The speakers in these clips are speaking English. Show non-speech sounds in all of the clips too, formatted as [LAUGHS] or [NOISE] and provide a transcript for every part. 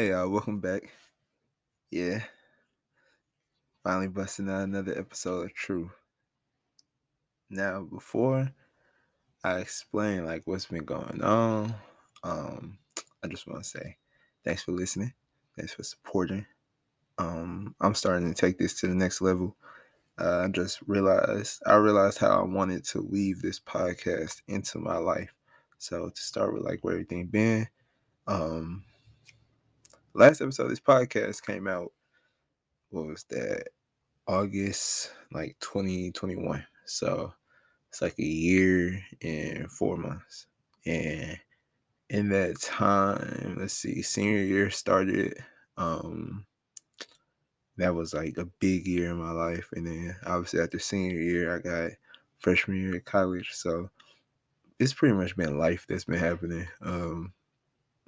Hey, uh, welcome back. Yeah, finally busting out another episode of Troof. Now, before I explain like what's been going on, um, I just want to say thanks for listening, thanks for supporting. Um, I'm starting to take this to the next level. Uh, I just realized I realized how I wanted to weave this podcast into my life. So to start with, like where everything been. Um, last episode of this podcast came out. What was that? August like 2021. So it's like a year and four months. And in that time, let's see, senior year started. Um, that was like a big year in my life. And then obviously after senior year, I got freshman year at college. So it's pretty much been life that's been happening. Um,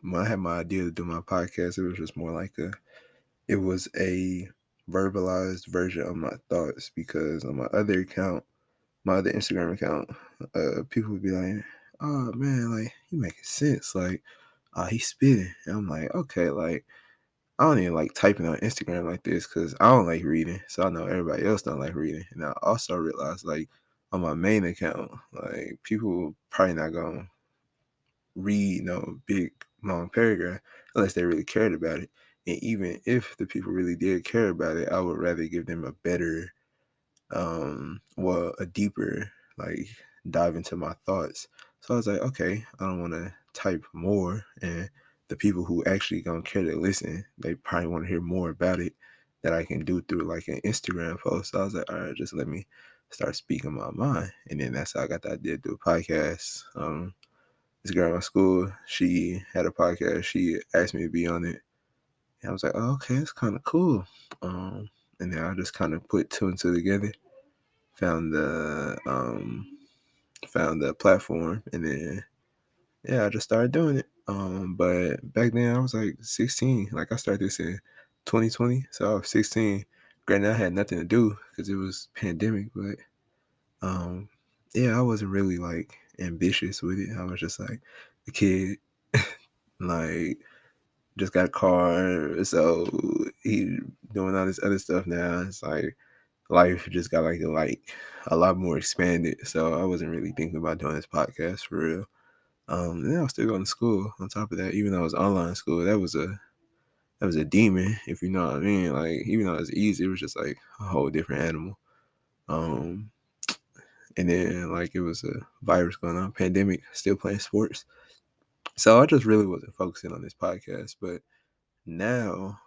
when I had my idea to do my podcast, it was just more like a, it was a verbalized version of my thoughts because on my other account, my other Instagram account, uh, people would be like, "Oh man, like you making sense." Like, uh, he's spitting, and I'm like, okay, like I don't even like typing on Instagram like this because I don't like reading. So I know everybody else don't like reading. And I also realized like on my main account, like people probably not gonna read no big long paragraph unless they really cared about it. And even if the people really did care about it, I would rather give them a better, um, well, a deeper like dive into my thoughts. So I was like, okay, I don't want to type more and the people who actually gonna care to listen, they probably want to hear more about it that I can do through like an Instagram post. So I was like, all right, just let me start speaking my mind. And then that's how I got the idea to do a podcast. Um, this girl in my school, she had a podcast. She asked me to be on it. And I was like, oh, okay, it's kind of cool. Um, and then I just kind of put two and two together, found the um, found the platform, and then yeah, I just started doing it. Um, but back then I was like 16. Like I started this in 2020, so I was 16. Granted, I had nothing to do because it was pandemic, but um, yeah, I wasn't really like ambitious with it. I was just like a kid, [LAUGHS] like just got a car, so he doing all this other stuff now. It's like life just got like like a lot more expanded. So I wasn't really thinking about doing this podcast for real. Um, and I was still going to school. On top of that, even though it was online school, that was a that was a demon, if you know what I mean. Like even though it was easy, it was just like a whole different animal. Um, and then like it was a virus going on, pandemic, still playing sports. So I just really wasn't focusing on this podcast. But now,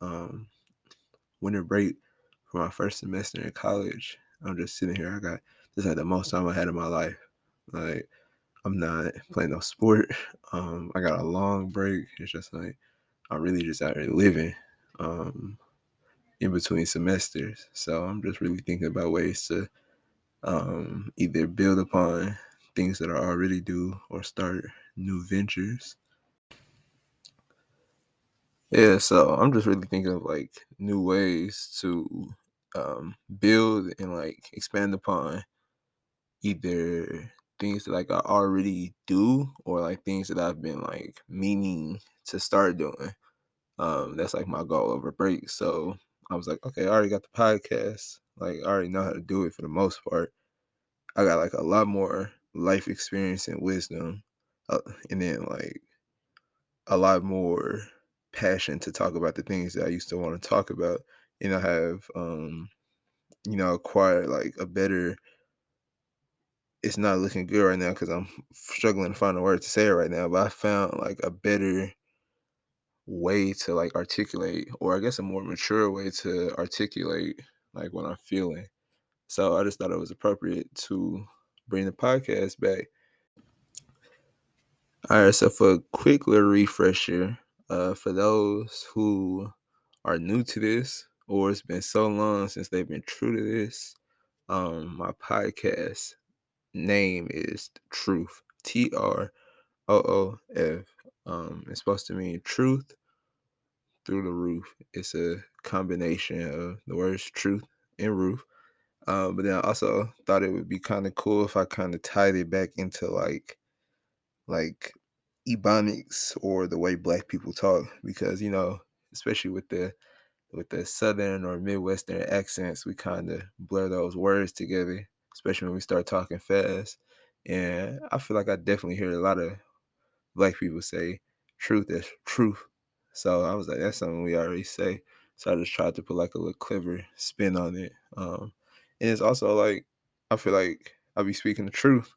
um, winter break for my first semester in college, I'm just sitting here. I got this like the most time I had in my life. Like I'm not playing no sport. [LAUGHS] Um, I got a long break. It's just like I'm really just out here living um, in between semesters. So I'm just really thinking about ways to um, either build upon things that I already do or start new ventures. Yeah, so I'm just really thinking of like new ways to um, build and like expand upon either things that like I already do or like things that I've been like meaning to start doing. Um, that's like my goal over break. So I was like, okay, I already got the podcast. Like I already know how to do it for the most part. I got like a lot more life experience and wisdom, uh, and then like a lot more passion to talk about the things that I used to want to talk about. And I have, um, you know, acquired like a better it's not looking good right now because I'm struggling to find a word to say it right now. But I found like a better way to like articulate, or I guess a more mature way to articulate like what I'm feeling. So I just thought it was appropriate to bring the podcast back. All right, so for a quick little refresher, uh, for those who are new to this, or it's been so long since they've been true to this, um, my podcast name is Troof. T R O O F. Um, it's supposed to mean truth through the roof. It's a combination of the words truth and roof. Uh, but then I also thought it would be kind of cool if I kind of tied it back into like, like ebonics or the way black people talk because you know especially with the with the southern or midwestern accents we kind of blur those words together especially when we start talking fast and i feel like i definitely hear a lot of black people say truth as truth so i was like that's something we already say so i just tried to put like a little clever spin on it um and it's also like i feel like i'll be speaking the truth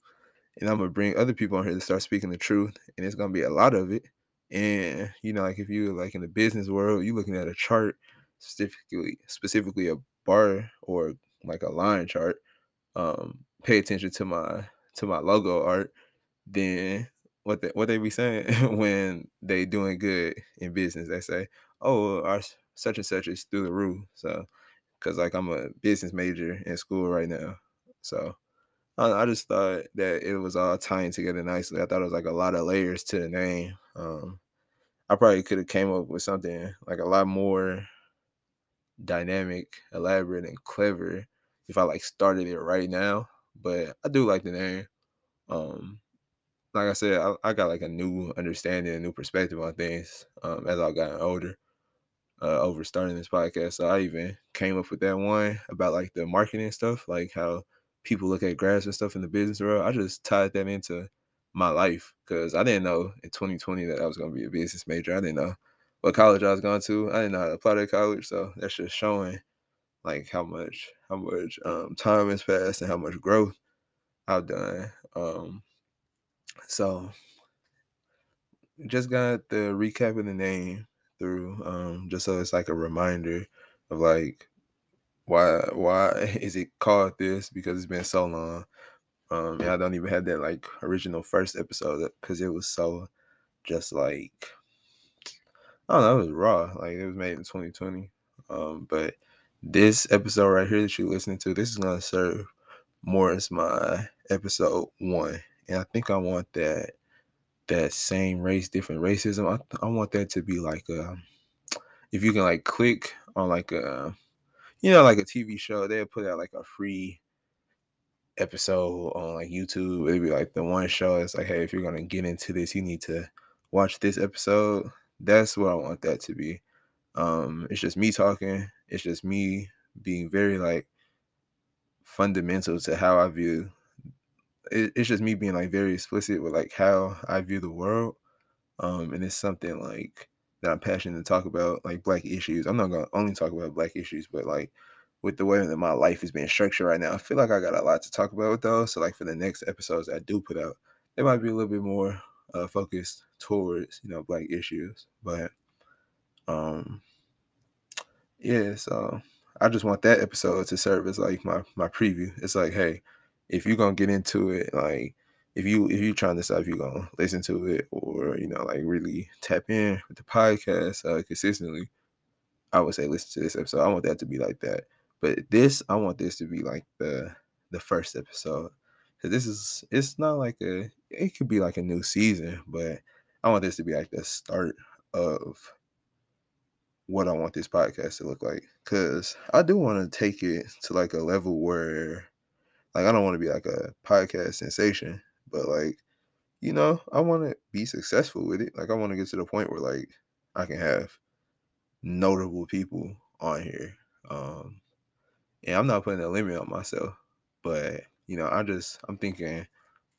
and I'm gonna bring other people on here to start speaking the truth, and it's gonna be a lot of it. And you know, like if you're like in the business world, you're looking at a chart, specifically specifically a bar or like a line chart. Um, pay attention to my to my logo art. Then what they what they be saying [LAUGHS] when they doing good in business? They say, "Oh, our such and such is through the roof." So, because like I'm a business major in school right now, so I, I just thought that it was all tying together nicely. I thought it was like a lot of layers to the name. Um, I probably could have came up with something like a lot more dynamic, elaborate, and clever if I like started it right now. But I do like the name. Um, like I said, I, I got like a new understanding, a new perspective on things um, as I've gotten older uh, over starting this podcast. So I even came up with that one about like the marketing stuff, like how people look at graphs and stuff in the business world. I just tied that into my life because I didn't know in 2020 that I was going to be a business major. I didn't know what college I was going to. I didn't know how to apply to college, so that's just showing like how much how much um, time has passed and how much growth I've done. Um, so just got the recap of the name Troof um, just so it's like a reminder of like why why [LAUGHS] is it called this? Because it's been so long. Um and i don't even have that like original first episode because it was so just like i don't know it was raw like it was made in 2020 um but this episode right here that you're listening to this is to serve more as my episode one and i think i want that that same race different racism i, I want that to be like a if you can like click on like a you know, like a TV show, they'll put out like a free episode on like YouTube. It'd be like the one show. It's like, hey, if you're gonna get into this, you need to watch this episode. That's what I want that to be. Um, it's just me talking. It's just me being very like fundamental to how I view. It, it's just me being like very explicit with like how I view the world. Um, and it's something like that I'm passionate to talk about, like black issues. I'm not gonna only talk about black issues, but like with the way that my life is being structured right now, I feel like I got a lot to talk about with those. So like for the next episodes I do put out, they might be a little bit more uh, focused towards you know black issues. But um, yeah, so I just want that episode to serve as like my my preview. It's like, hey, if you're gonna get into it, like if you if you're trying to decide if you're gonna listen to it or you know like really tap in with the podcast uh, consistently, I would say listen to this episode. I want that to be like that. But this, I want this to be like the the first episode because this is it's not like a it could be like a new season, but I want this to be like the start of what I want this podcast to look like because I do want to take it to like a level where like I don't want to be like a podcast sensation, but like you know I want to be successful with it. Like I want to get to the point where like I can have notable people on here. Um, and I'm not putting a limit on myself, but you know, I just I'm thinking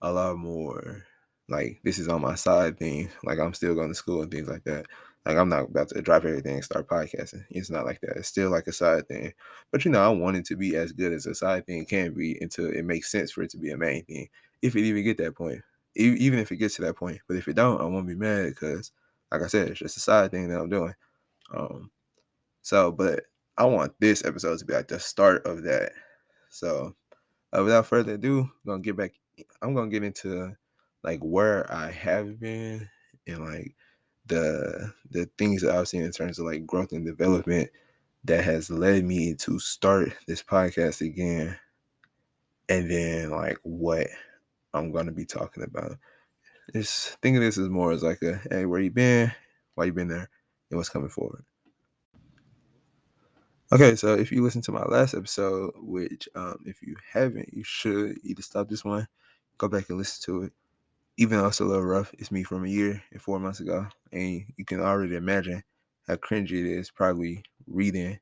a lot more like this is on my side thing. Like I'm still going to school and things like that. Like I'm not about to drop everything and start podcasting. It's not like that. It's still like a side thing. But you know, I want it to be as good as a side thing can be until it makes sense for it to be a main thing. If it even get that point. Even if it gets to that point. But if it don't, I won't be mad because like I said, it's just a side thing that I'm doing. Um so but I want this episode to be like the start of that. So, uh, without further ado, I'm gonna get back. I'm gonna get into like where I have been and like the the things that I've seen in terms of like growth and development that has led me to start this podcast again, and then like what I'm gonna be talking about. Just think of this as more as like a hey, where you been, why you been there, and what's coming forward. Okay, so if you listen to my last episode, which um, if you haven't, you should either stop this one, go back and listen to it. Even though it's a little rough, it's me from a year and four months ago. And you can already imagine how cringy it is probably reading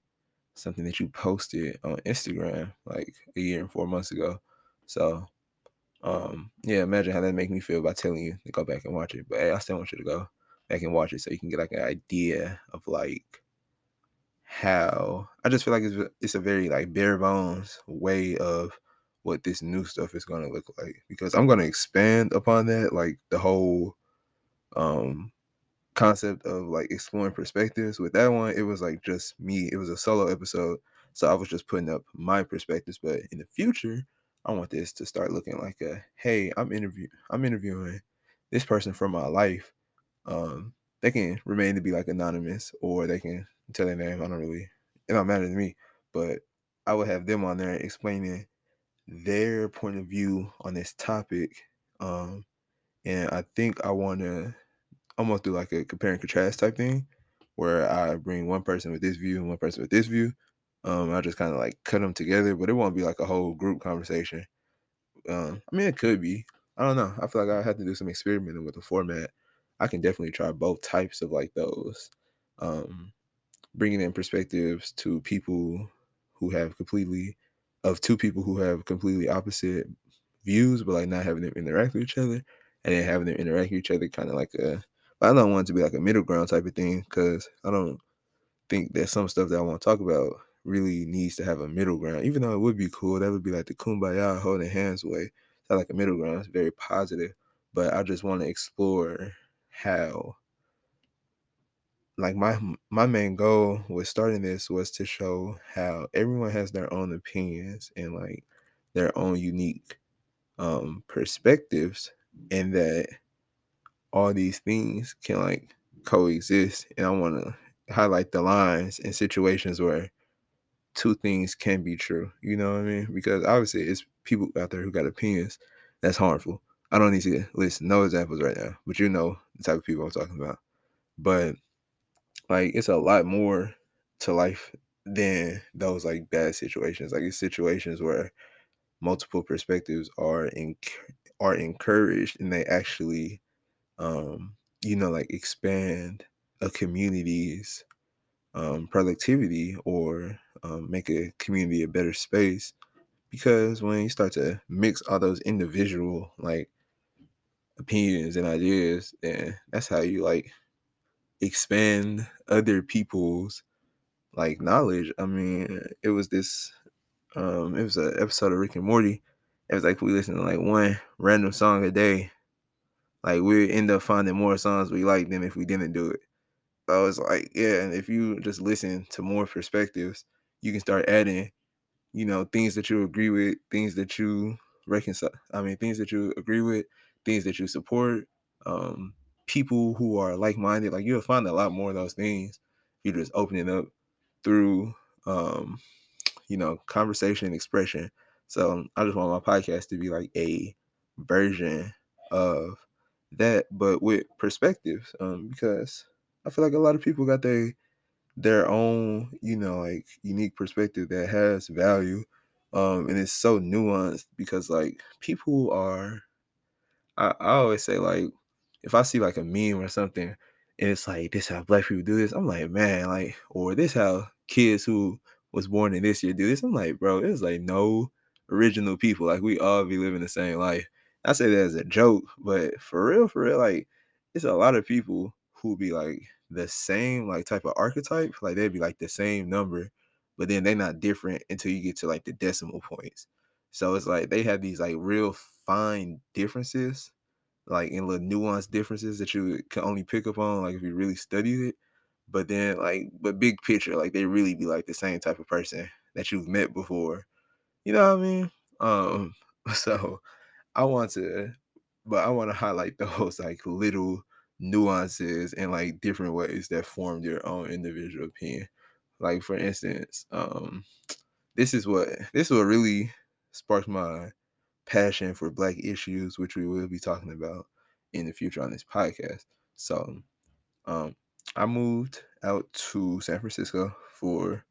something that you posted on Instagram like a year and four months ago. So um yeah, imagine how that make me feel by telling you to go back and watch it. But hey, I still want you to go back and watch it so you can get like an idea of like how I just feel like it's it's a very like bare bones way of what this new stuff is gonna look like because I'm gonna expand upon that like the whole um concept of like exploring perspectives. With that one it was like just me. It was a solo episode so I was just putting up my perspectives. But in the future I want this to start looking like a hey I'm interview I'm interviewing this person from my life. Um they can remain to be like anonymous or they can tell their name. I don't really it don't matter to me. But I would have them on there explaining their point of view on this topic um and I think I want to almost do like a compare and contrast type thing where I bring one person with this view and one person with this view. Um, I just kind of like cut them together, but it won't be like a whole group conversation. Um, I mean, it could be. I don't know. I feel like I have to do some experimenting with the format. I can definitely try both types of like those, um, bringing in perspectives to people who have completely, of two people who have completely opposite views, but like not having them interact with each other, and then having them interact with each other, kind of like a I don't want it to be like a middle ground type of thing because I don't think that some stuff that I want to talk about really needs to have a middle ground. Even though it would be cool, that would be like the kumbaya holding hands way. It's not like a middle ground. It's very positive. But I just want to explore how like my my main goal with starting this was to show how everyone has their own opinions and like their own unique um perspectives and that all these things can like coexist and i want to highlight the lines in situations where two things can be true you know what i mean? Because obviously it's people out there who got opinions that's harmful. I don't need to list no examples right now but you know the type of people i'm talking about. But like it's a lot more to life than those like bad situations like it's situations where multiple perspectives are in, are encouraged and they actually um, you know, like expand a community's um, productivity or um, make a community a better space. Because when you start to mix all those individual like opinions and ideas, then that's how you like expand other people's like knowledge. I mean, it was this um it was an episode of Rick and Morty. It was like we listen to like one random song a day like we end up finding more songs we like than if we didn't do it. So was like, yeah, and if you just listen to more perspectives, you can start adding, you know, things that you agree with, things that you reconcile. I mean, things that you agree with, things that you support, um, people who are like-minded. Like you'll find a lot more of those things. You're just open it up through, um, you know, conversation, and expression. So I just want my podcast to be like a version of that, but with perspectives, um, because I feel like a lot of people got their their own, you know, like unique perspective that has value, um, and it's so nuanced because like people are, I, I always say like, if I see like a meme or something, and it's like this how black people do this, I'm like, man, like, or this how kids who was born in this year do this. I'm like, bro, it's like no original people. Like we all be living the same life. I say that as a joke, but for real, for real, like it's a lot of people who be like the same like type of archetype, like they'd be like the same number, but then they're not different until you get to like the decimal points. So it's like they have these like real fine differences, like in little nuanced differences that you can only pick up on like if you really studied it. But then like but big picture, like they really be like the same type of person that you've met before. You know what I mean? Um [LAUGHS] so I want to, but I want to highlight [LAUGHS] those like little nuances and like different ways that form your own individual opinion. Like for instance, um, this is what this is what really sparked my passion for black issues, which we will be talking about in the future on this podcast. So, um, I moved out to San Francisco for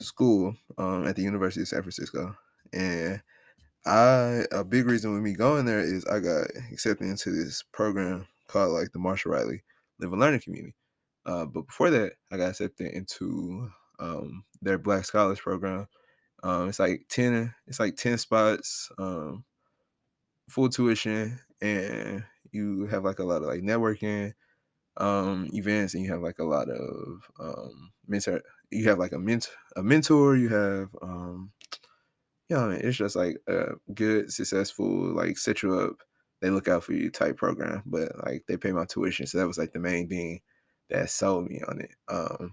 school um, at the University of San Francisco, and I a big reason with me going there is I got accepted into this program called like the Marshall Riley Live and Learning Community. Uh, but before that, I got accepted into um, their Black Scholars program. Um, it's like ten, it's like ten spots, um, full tuition, and you have like a lot of like networking um, events, and you have like a lot of um, mentor. You have like a mentor, a mentor. You have um, you know, it's just like a good, successful, like set you up. They look out for you type program, but like they pay my tuition, so that was like the main thing that sold me on it. Um,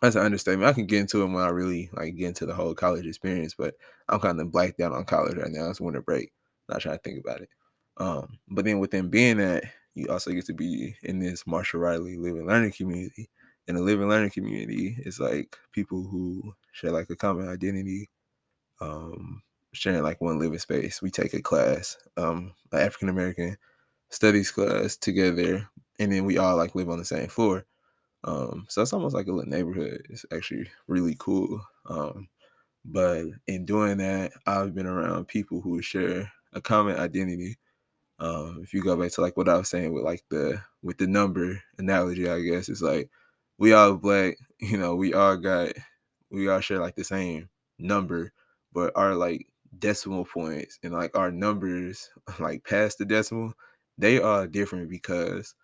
that's an understatement. I can get into it when I really like get into the whole college experience, but I'm kind of blacked out on college right now. It's winter break. Not trying to think about it. Um, but then within being that, you also get to be in this Marshall Riley Live and Learning community. And the Live and Learning community is like people who share like a common identity, um, sharing like one living space. We take a class, um, an African American studies class together, and then we all like live on the same floor. Um, so it's almost like a little neighborhood. It's actually really cool. Um, but in doing that, I've been around people who share a common identity. Um, if you go back to like what I was saying with like the with the number analogy, I guess it's like we all black, [LAUGHS] you know, we all got we all share like the same number, but our like decimal points and like our numbers [LAUGHS] like past the decimal, they are different because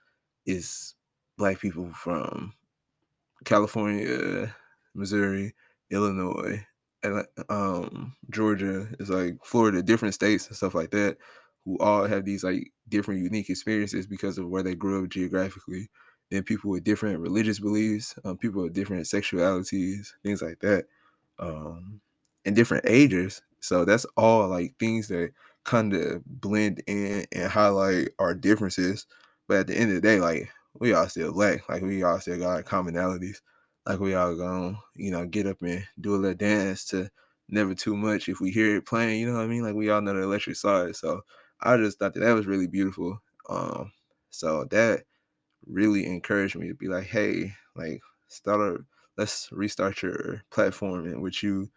it's black people from California, Missouri, Illinois, and um, Georgia, is like Florida, different states and stuff like that, who all have these like different unique experiences because of where they grew up geographically. Then people with different religious beliefs, um, people with different sexualities, things like that, um, and different ages. So that's all like things that kind of blend in and highlight our differences. But at the end of the day, like we all still black. Like we all still got commonalities. Like we all gonna, you know, get up and do a little dance to never too much if we hear it playing, you know what I mean? Like we all know the Electric Slide. So I just thought that that was really beautiful. Um, so that really encouraged me to be like, hey, like start a let's restart your platform in which you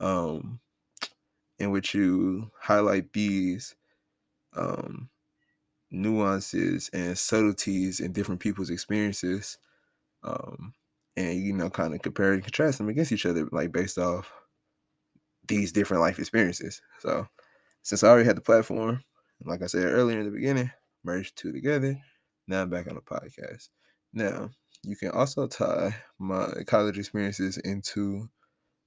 um in which you highlight these um nuances and subtleties in different people's experiences um and you know kind of compare and contrast them against each other like based off these different life experiences. So since i already had the platform like i said earlier in the beginning merged two together now i'm back on the podcast. Now you can also tie my college experiences into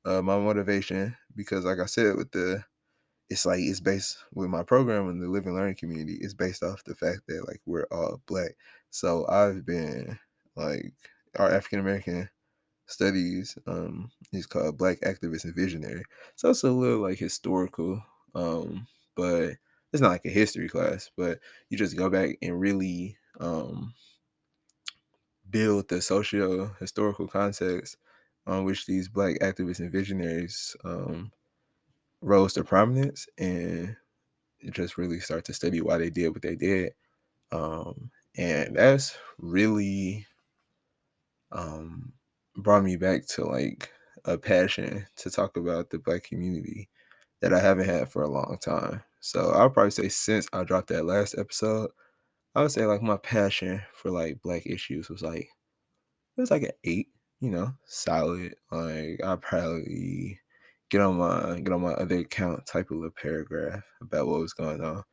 uh, my motivation because like i said with the it's like it's based with my program and the live and learning community it's based off the fact that like we're all black. So i've been like our african american studies um is called black activist and visionary. So it's a little like historical um but it's not like a history class but you just go back and really um build the socio historical context on which these black activists and visionaries um rose to prominence and just really start to study why they did what they did. Um, and that's really um, brought me back to like a passion to talk about the black community that I haven't had for a long time. So I'll probably say since I dropped that last episode, I would say like my passion for like black issues was like it was like an eight, you know, solid. Like I probably get on my get on my other account, type of a paragraph about what was going on.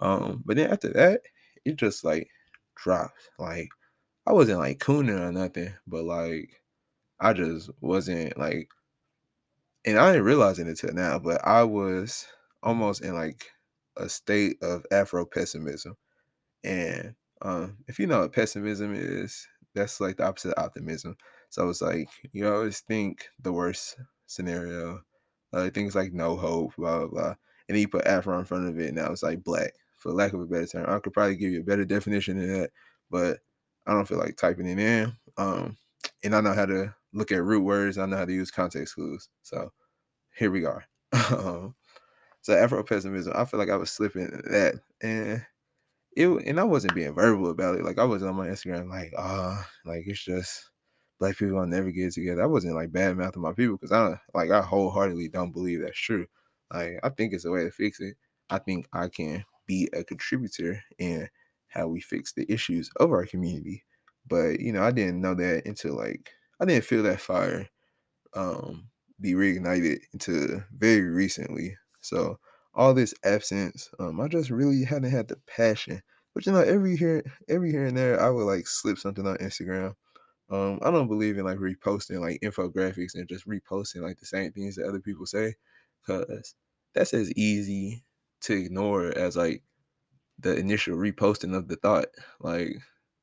Um, but then after that, it just like dropped. Like I wasn't like cooning or nothing, but like I just wasn't like and I didn't realize it until now, but I was almost in like a state of Afro pessimism. And um, if you know what pessimism is, that's like the opposite of optimism. So it's like you always think the worst scenario, uh, things like no hope, blah blah blah, and you put Afro in front of it, and now it's like black, for lack of a better term. I could probably give you a better definition than that, but I don't feel like typing it in. Um, and I know how to look at root words. I know how to use context clues. So here we are. um, [LAUGHS] so Afro pessimism, I feel like I was slipping that, and it and I wasn't being verbal about it. Like I was on my Instagram, like ah, uh, like it's just black people will never get together. I wasn't like bad mouthing my people because I like I wholeheartedly don't believe that's true. Like I think it's a way to fix it. I think I can be a contributor in how we fix the issues of our community. But you know, I didn't know that until like I didn't feel that fire um be reignited until very recently. So all this absence, um, I just really hadn't had the passion. But you know, every here, every here and there, I would like slip something on Instagram. Um, I don't believe in like reposting like infographics and just reposting like the same things that other people say, because that's as easy to ignore as like the initial reposting of the thought. Like,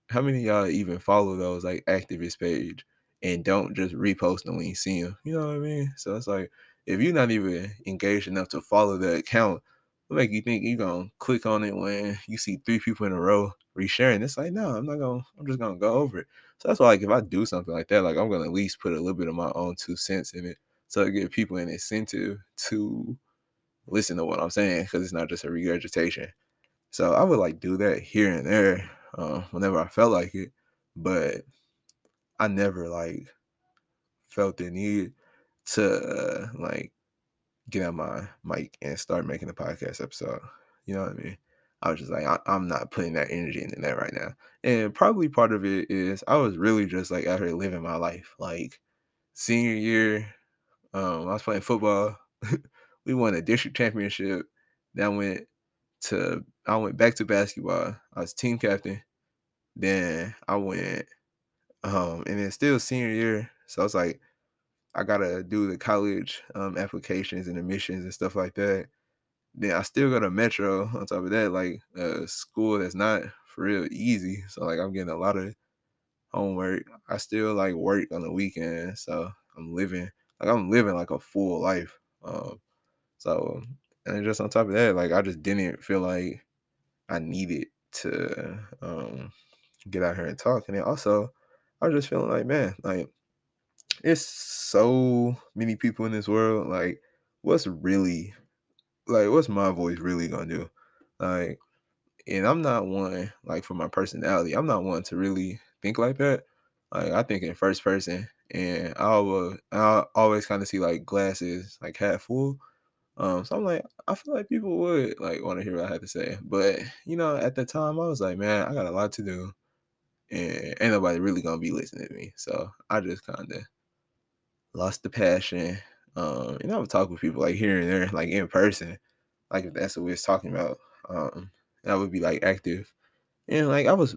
how many y'all even follow those like activist page and don't just repost them when you see them? You know what I mean? So it's like if you're not even engaged enough to follow the account, what make you think you're gonna click on it when you see three people in a row resharing? It's like, no, I'm not gonna, I'm just gonna go over it. So that's why like if I do something like that, like I'm gonna at least put a little bit of my own two cents in it. So to give people an incentive to listen to what I'm saying, because it's not just a regurgitation. So I would like do that here and there, uh, whenever I felt like it, but I never like felt the need to like get on my mic and start making a podcast episode. You know what I mean? I was just like, I, am not putting that energy into that right now. And probably part of it is I was really just like out here living my life. Like senior year, um, I was playing football. [LAUGHS] we won a district championship. Then went to I went back to basketball. I was team captain. Then I went um and then still senior year. So I was like, I gotta do the college um applications and admissions and stuff like that. Then I still go to Metro on top of that, like a school that's not for real easy. So like I'm getting a lot of homework. I still like work on the weekend. So I'm living like I'm living like a full life. Um so and just on top of that, like I just didn't feel like I needed to um get out here and talk. And then also I was just feeling like, man, like it's so many people in this world. Like, what's really like what's my voice really gonna do? Like, and I'm not one, like for my personality, I'm not one to really think like that. Like I think in first person and I will I always kind of see like glasses like half full. Um, so I'm like, I feel like people would like want to hear what I had to say. But you know, at the time I was like, man, I got a lot to do. And ain't nobody really gonna be listening to me. So I just kinda lost the passion. Um, and I would talk with people like here and there, like in person, like if that's what we was talking about. Um, I would be like active. And like I was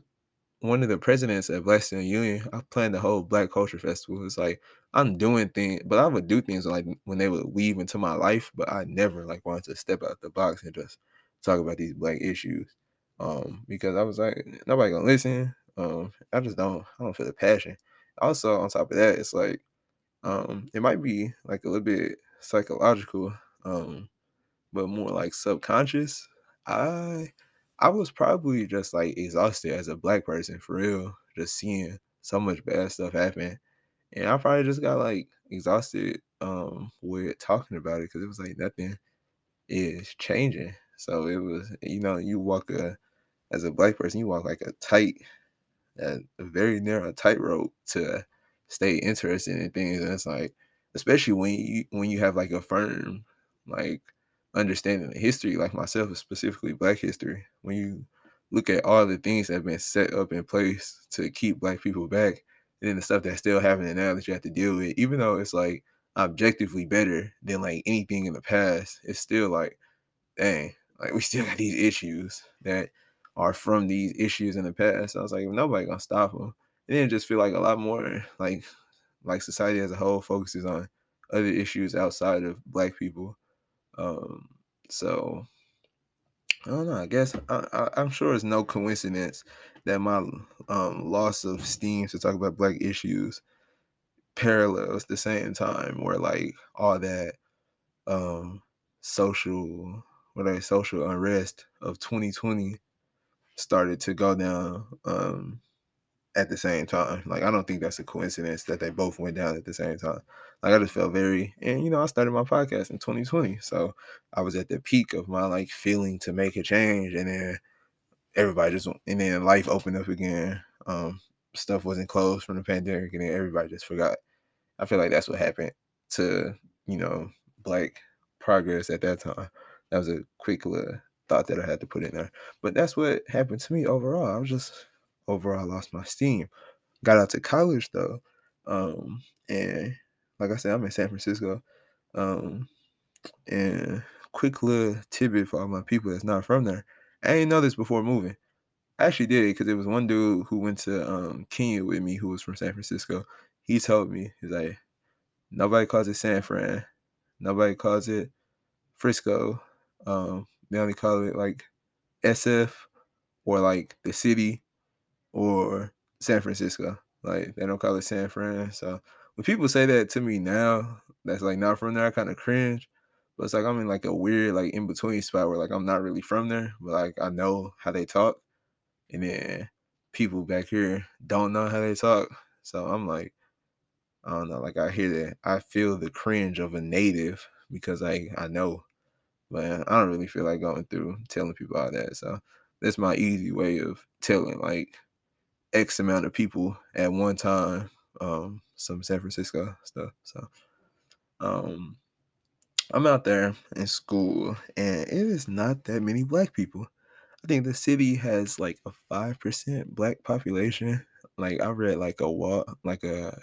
one of the presidents of Black Student Union. I planned the whole Black Culture Festival. It's like I'm doing things, but I would do things like when they would weave into my life, but I never like wanted to step out the box and just talk about these black issues. Um, because I was like, nobody gonna listen. Um, I just don't I don't feel the passion. Also, on top of that, it's like um it might be like a little bit psychological, um, but more like subconscious. I I was probably just like exhausted as a black person for real, just seeing so much bad stuff happen. And I probably just got like exhausted um with talking about it because it was like nothing is changing. So it was, you know, you walk a as a black person, you walk like a tight, a, a very narrow tightrope to stay interested in things. And it's like, especially when you when you have like a firm like understanding the history, like myself, specifically Black history, when you look at all the things that have been set up in place to keep Black people back, and then the stuff that's still happening now that you have to deal with, even though it's like objectively better than like anything in the past, it's still like, dang, like we still got these issues that are from these issues in the past. So I was like, nobody gonna stop them. And then just feel like a lot more like like society as a whole focuses on other issues outside of black people um, so I don't know. I guess I, am sure it's no coincidence that my um, loss of steam to talk about black issues parallels the same time where like all that um, social, whatever social unrest of 2020 started to go down um, at the same time. Like I don't think that's a coincidence that they both went down at the same time. Like I just felt very and you know, I started my podcast in 2020. So I was at the peak of my like feeling to make a change and then everybody just and then life opened up again. Um stuff wasn't closed from the pandemic and then everybody just forgot. I feel like that's what happened to, you know, black progress at that time. That was a quick little thought that I had to put in there. But that's what happened to me overall. I was just overall I lost my steam. Got out to college though. Um, and like I said, I'm in San Francisco. Um, and quick little tidbit for all my people that's not from there. I didn't know this before moving. I actually did it because it was one dude who went to um, Kenya with me who was from San Francisco. He told me, he's like, nobody calls it San Fran. Nobody calls it Frisco. Um, they only call it like SF or like the city or San Francisco. Like they don't call it San Fran. So when people say that to me now, that's like not from there, I kind of cringe. But it's like I'm in like a weird like in between spot where like I'm not really from there, but like I know how they talk, and then people back here don't know how they talk. So I'm like, I don't know, like I hear that, I feel the cringe of a native because like I know, but I don't really feel like going through telling people all that. So that's my easy way of telling like X amount of people at one time, um, some San Francisco stuff. So um I'm out there in school and it is not that many black people. I think the city has like a five percent black population. Like I read like a wall like a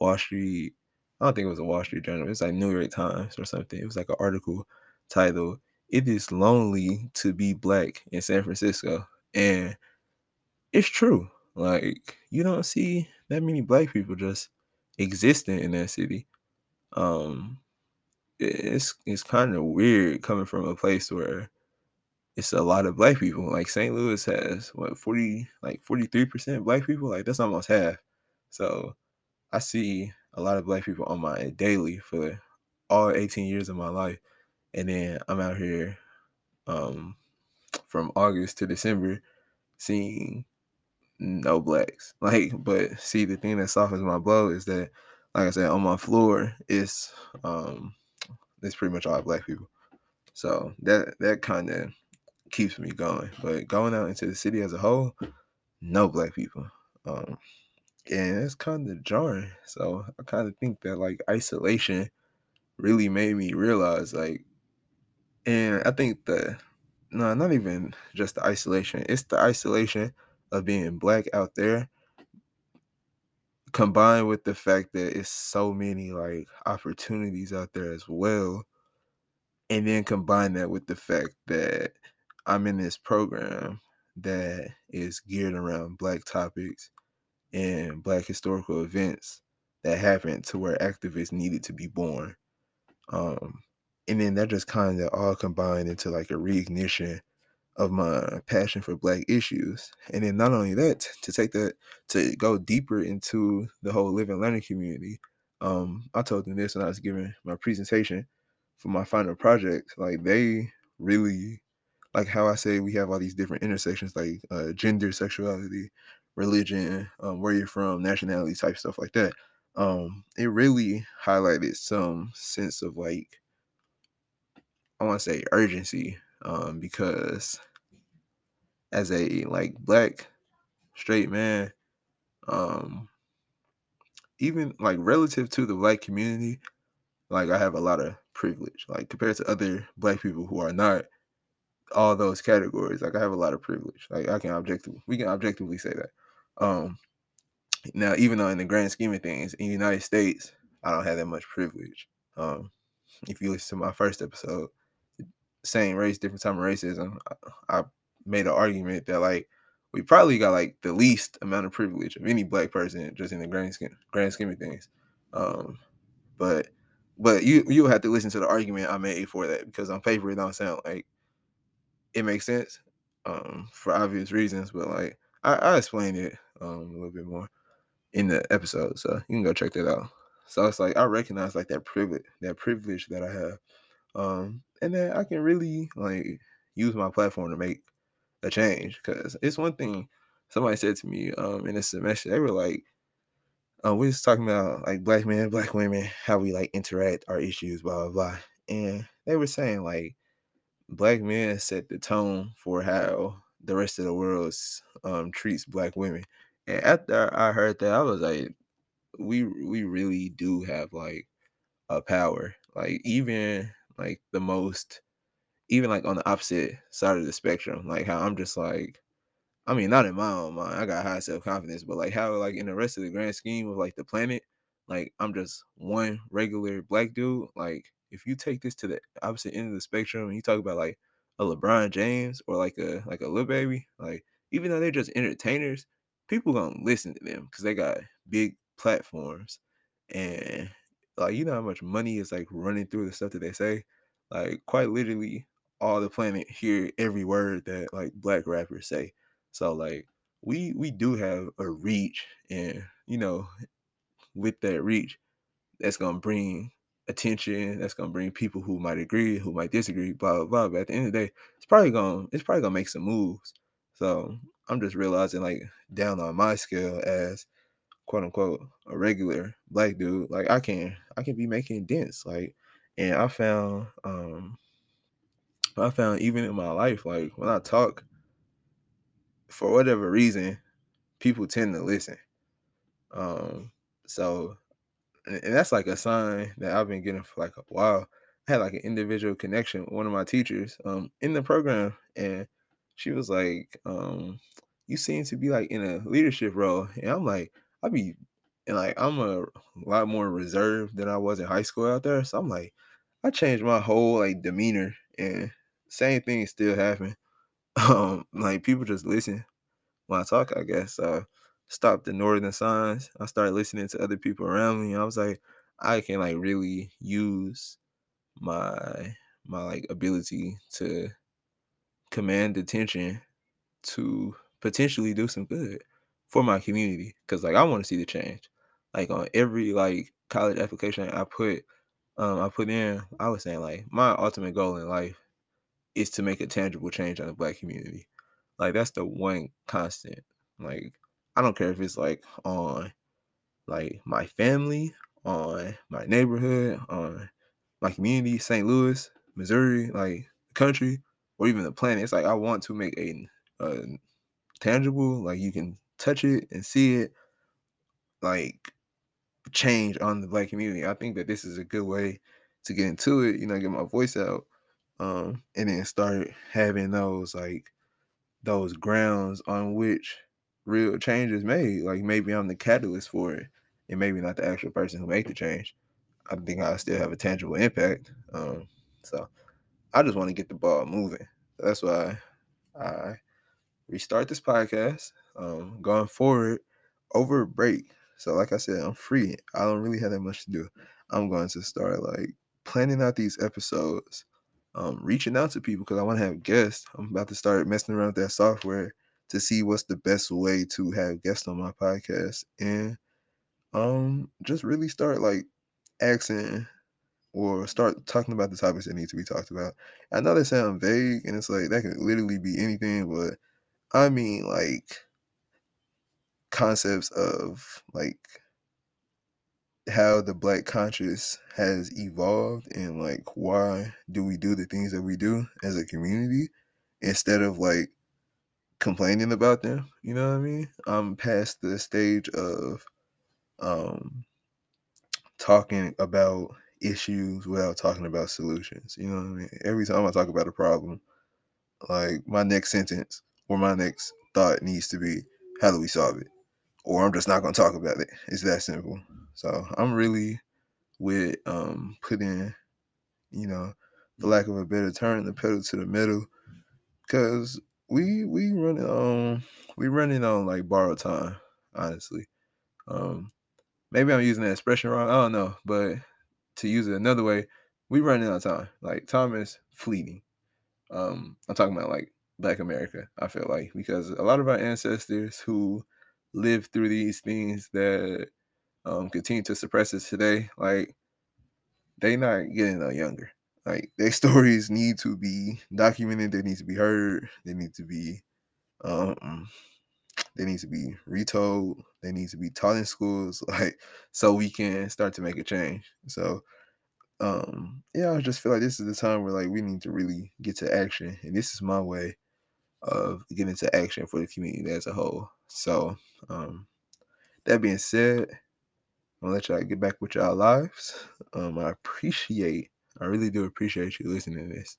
Wall Street I don't think it was a Wall Street Journal. It was like New York Times or something. It was like an article titled "It is lonely to be black in San Francisco," and it's true. Like you don't see that many black people just existing in that city. Um, it's it's kind of weird coming from a place where it's a lot of black people. Like St. Louis has what forty like forty three percent black people. Like that's almost half. So I see a lot of black people on my daily for all 18 years of my life. And then I'm out here um, from August to December seeing no blacks. [LAUGHS] Like, but see, the thing that softens my blow is that, like I said, on my floor is um, it's pretty much all black people. So that that kind of keeps me going. But going out into the city as a whole, no black people. Um, and it's kind of jarring. So I kind of think that like isolation really made me realize like, and I think the no, not even just the isolation. It's the isolation of being black out there combined with the fact that it's so many like opportunities out there as well and then combine that with the fact that I'm in this program that is geared around black topics and black historical events that happened to where activists needed to be born. Um, and then that just kind of all combined into like a reignition of my passion for black issues. And then not only that, to take that to go deeper into the whole living learning community. Um, I told them this when I was giving my presentation for my final project. Like they really like how I say we have all these different intersections like uh, gender, sexuality, religion, um, where you're from, nationality type stuff like that. Um, it really highlighted some sense of like I want to say urgency um, because as a like black straight man, um, even like relative to the black community, like I have a lot of privilege. Like compared to other black people who are not all those categories, like I have a lot of privilege. Like I can objectively, we can objectively say that. Um, now, even though in the grand scheme of things, in the United States, I don't have that much privilege. Um, if you listen to my first episode, same race, different time of racism, I, I made an argument that like we probably got like the least amount of privilege of any black person just in the grand scheme grand scheme of things. Um, but but you you have to listen to the argument I made for that because on paper it don't sound like it makes sense um, for obvious reasons. But like I, I explained it um, a little bit more in the episode, so you can go check that out. So it's like I recognize like that privilege, that privilege that I have, um, and that I can really like use my platform to make a change. Because it's one thing somebody said to me um, in a semester, they were like, uh, we was talking about like black men, black women, how we like interact, our issues, blah blah blah, and they were saying like black men set the tone for how the rest of the world um, treats black women. And after I heard that, I was like, we we really do have like a power. Like even like the most even like on the opposite side of the spectrum. Like how I'm just like I mean, not in my own mind. I got high self confidence, but like how like in the rest of the grand scheme of like the planet, like I'm just one regular black dude. Like if you take this to the opposite end of the spectrum and you talk about like a LeBron James or like a like a Lil Baby, like even though they're just entertainers, people gonna listen to them because they got big platforms and like you know how much money is like running through the stuff that they say. Like quite literally, all the planet hear every word that like black rappers say. So like we we do have a reach, and you know, with that reach, that's gonna bring attention. That's gonna bring people who might agree, who might disagree, blah blah blah. But at the end of the day, it's probably gonna it's probably gonna make some moves. So I'm just realizing like down on my scale as quote unquote a regular black dude, like I can I can be making dents. Like and I found um I found even in my life, like when I talk, for whatever reason, people tend to listen. Um, so and, that's like a sign that I've been getting for like a while. I had like an individual connection with one of my teachers um in the program, and she was like, um, you seem to be like in a leadership role. And I'm like, I be and like I'm a lot more reserved than I was in high school out there. So I'm like, I changed my whole like demeanor and same thing still happen. [LAUGHS] Um, like people just listen when I talk, I guess. So stopped the signs. I started listening to other people around me. I was like, I can like really use my my like ability to command attention to potentially do some good for my community because like I want to see the change. Like on every like college application I put um I put in, I was saying like my ultimate goal in life is to make a tangible change on the black community. Like that's the one constant. Like I don't care if it's like on like my family, on my neighborhood, on my community, St. Louis, Missouri, like the country, or even the planet. It's like I want to make a, a tangible, like you can touch it and see it, like change on the black community. I think that this is a good way to get into it. You know, get my voice out, um, and then start having those like those grounds on which real change is made. Like maybe I'm the catalyst for it, and maybe not the actual person who made the change. I think I still have a tangible impact. Um, so I just want to get the ball moving. That's why I restart this podcast. Um, going forward over break. So like I said, I'm free. I don't really have that much to do. I'm going to start like planning out these episodes, um, reaching out to people because I want to have guests. I'm about to start messing around with that software to see what's the best way to have guests on my podcast and um just really start like asking or start talking about the topics that need to be talked about. I know they sound vague and it's like that can literally be anything, but I mean like concepts of like how the black conscious has evolved and like why do we do the things that we do as a community instead of like complaining about them you know what i mean? I'm past the stage of um talking about issues without talking about solutions you know what i mean? Every time i talk about a problem like my next sentence or my next thought needs to be how do we solve it or i'm just not going to talk about it. It's that simple. So i'm really with um putting you know for lack of a better term the pedal to the metal. Because we we running on we running on like borrowed time honestly. Um maybe i'm using that expression wrong i don't know but to use it another way we running out of time. Like time is fleeting. Um i'm talking about like black america i feel like because a lot of our ancestors who lived through these things that um continue to suppress us today like they not getting no younger. Like their [LAUGHS] stories need to be documented they need to be heard they need to be um they need to be retold they need to be taught in schools [LAUGHS] like so we can start to make a change. So um yeah i just feel like this is the time where like we need to really get to action and this is my way of getting to action for the community as a whole so um that being said i'm gonna let y'all get back with y'all lives um i appreciate I really do appreciate you listening to this.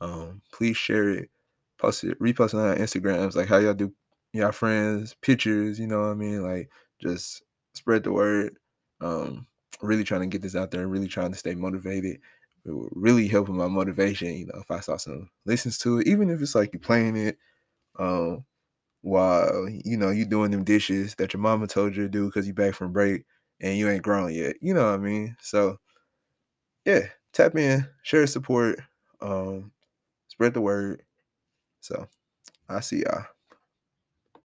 Um, please share it, post it, repost it on Instagrams, like how y'all do y'all friends, pictures, you know what I mean? Like just spread the word. Um, really trying to get this out there and really trying to stay motivated. It really helping my motivation, you know, if I saw some listens to it, even if it's like you playing it, um, while you know you doing them dishes that your mama told you to do because you back from break and you ain't grown yet. You know what I mean? So yeah, tap in, share support, um, spread the word. So I see y'all.